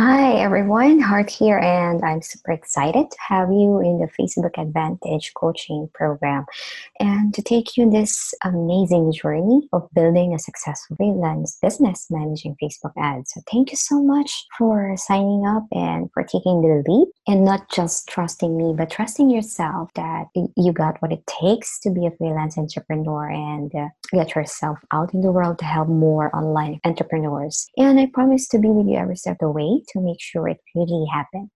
Hi, everyone. Hart here, and I'm super excited to have you in the Facebook Advantage coaching program and to take you this amazing journey of building a successful freelance business managing Facebook ads. So, thank you so much for signing up and for taking the leap and not just trusting me, but trusting yourself that you got what it takes to be a freelance entrepreneur and uh, get yourself out in the world to help more online entrepreneurs. And I promise to be with you every step of the way to make sure it really happens.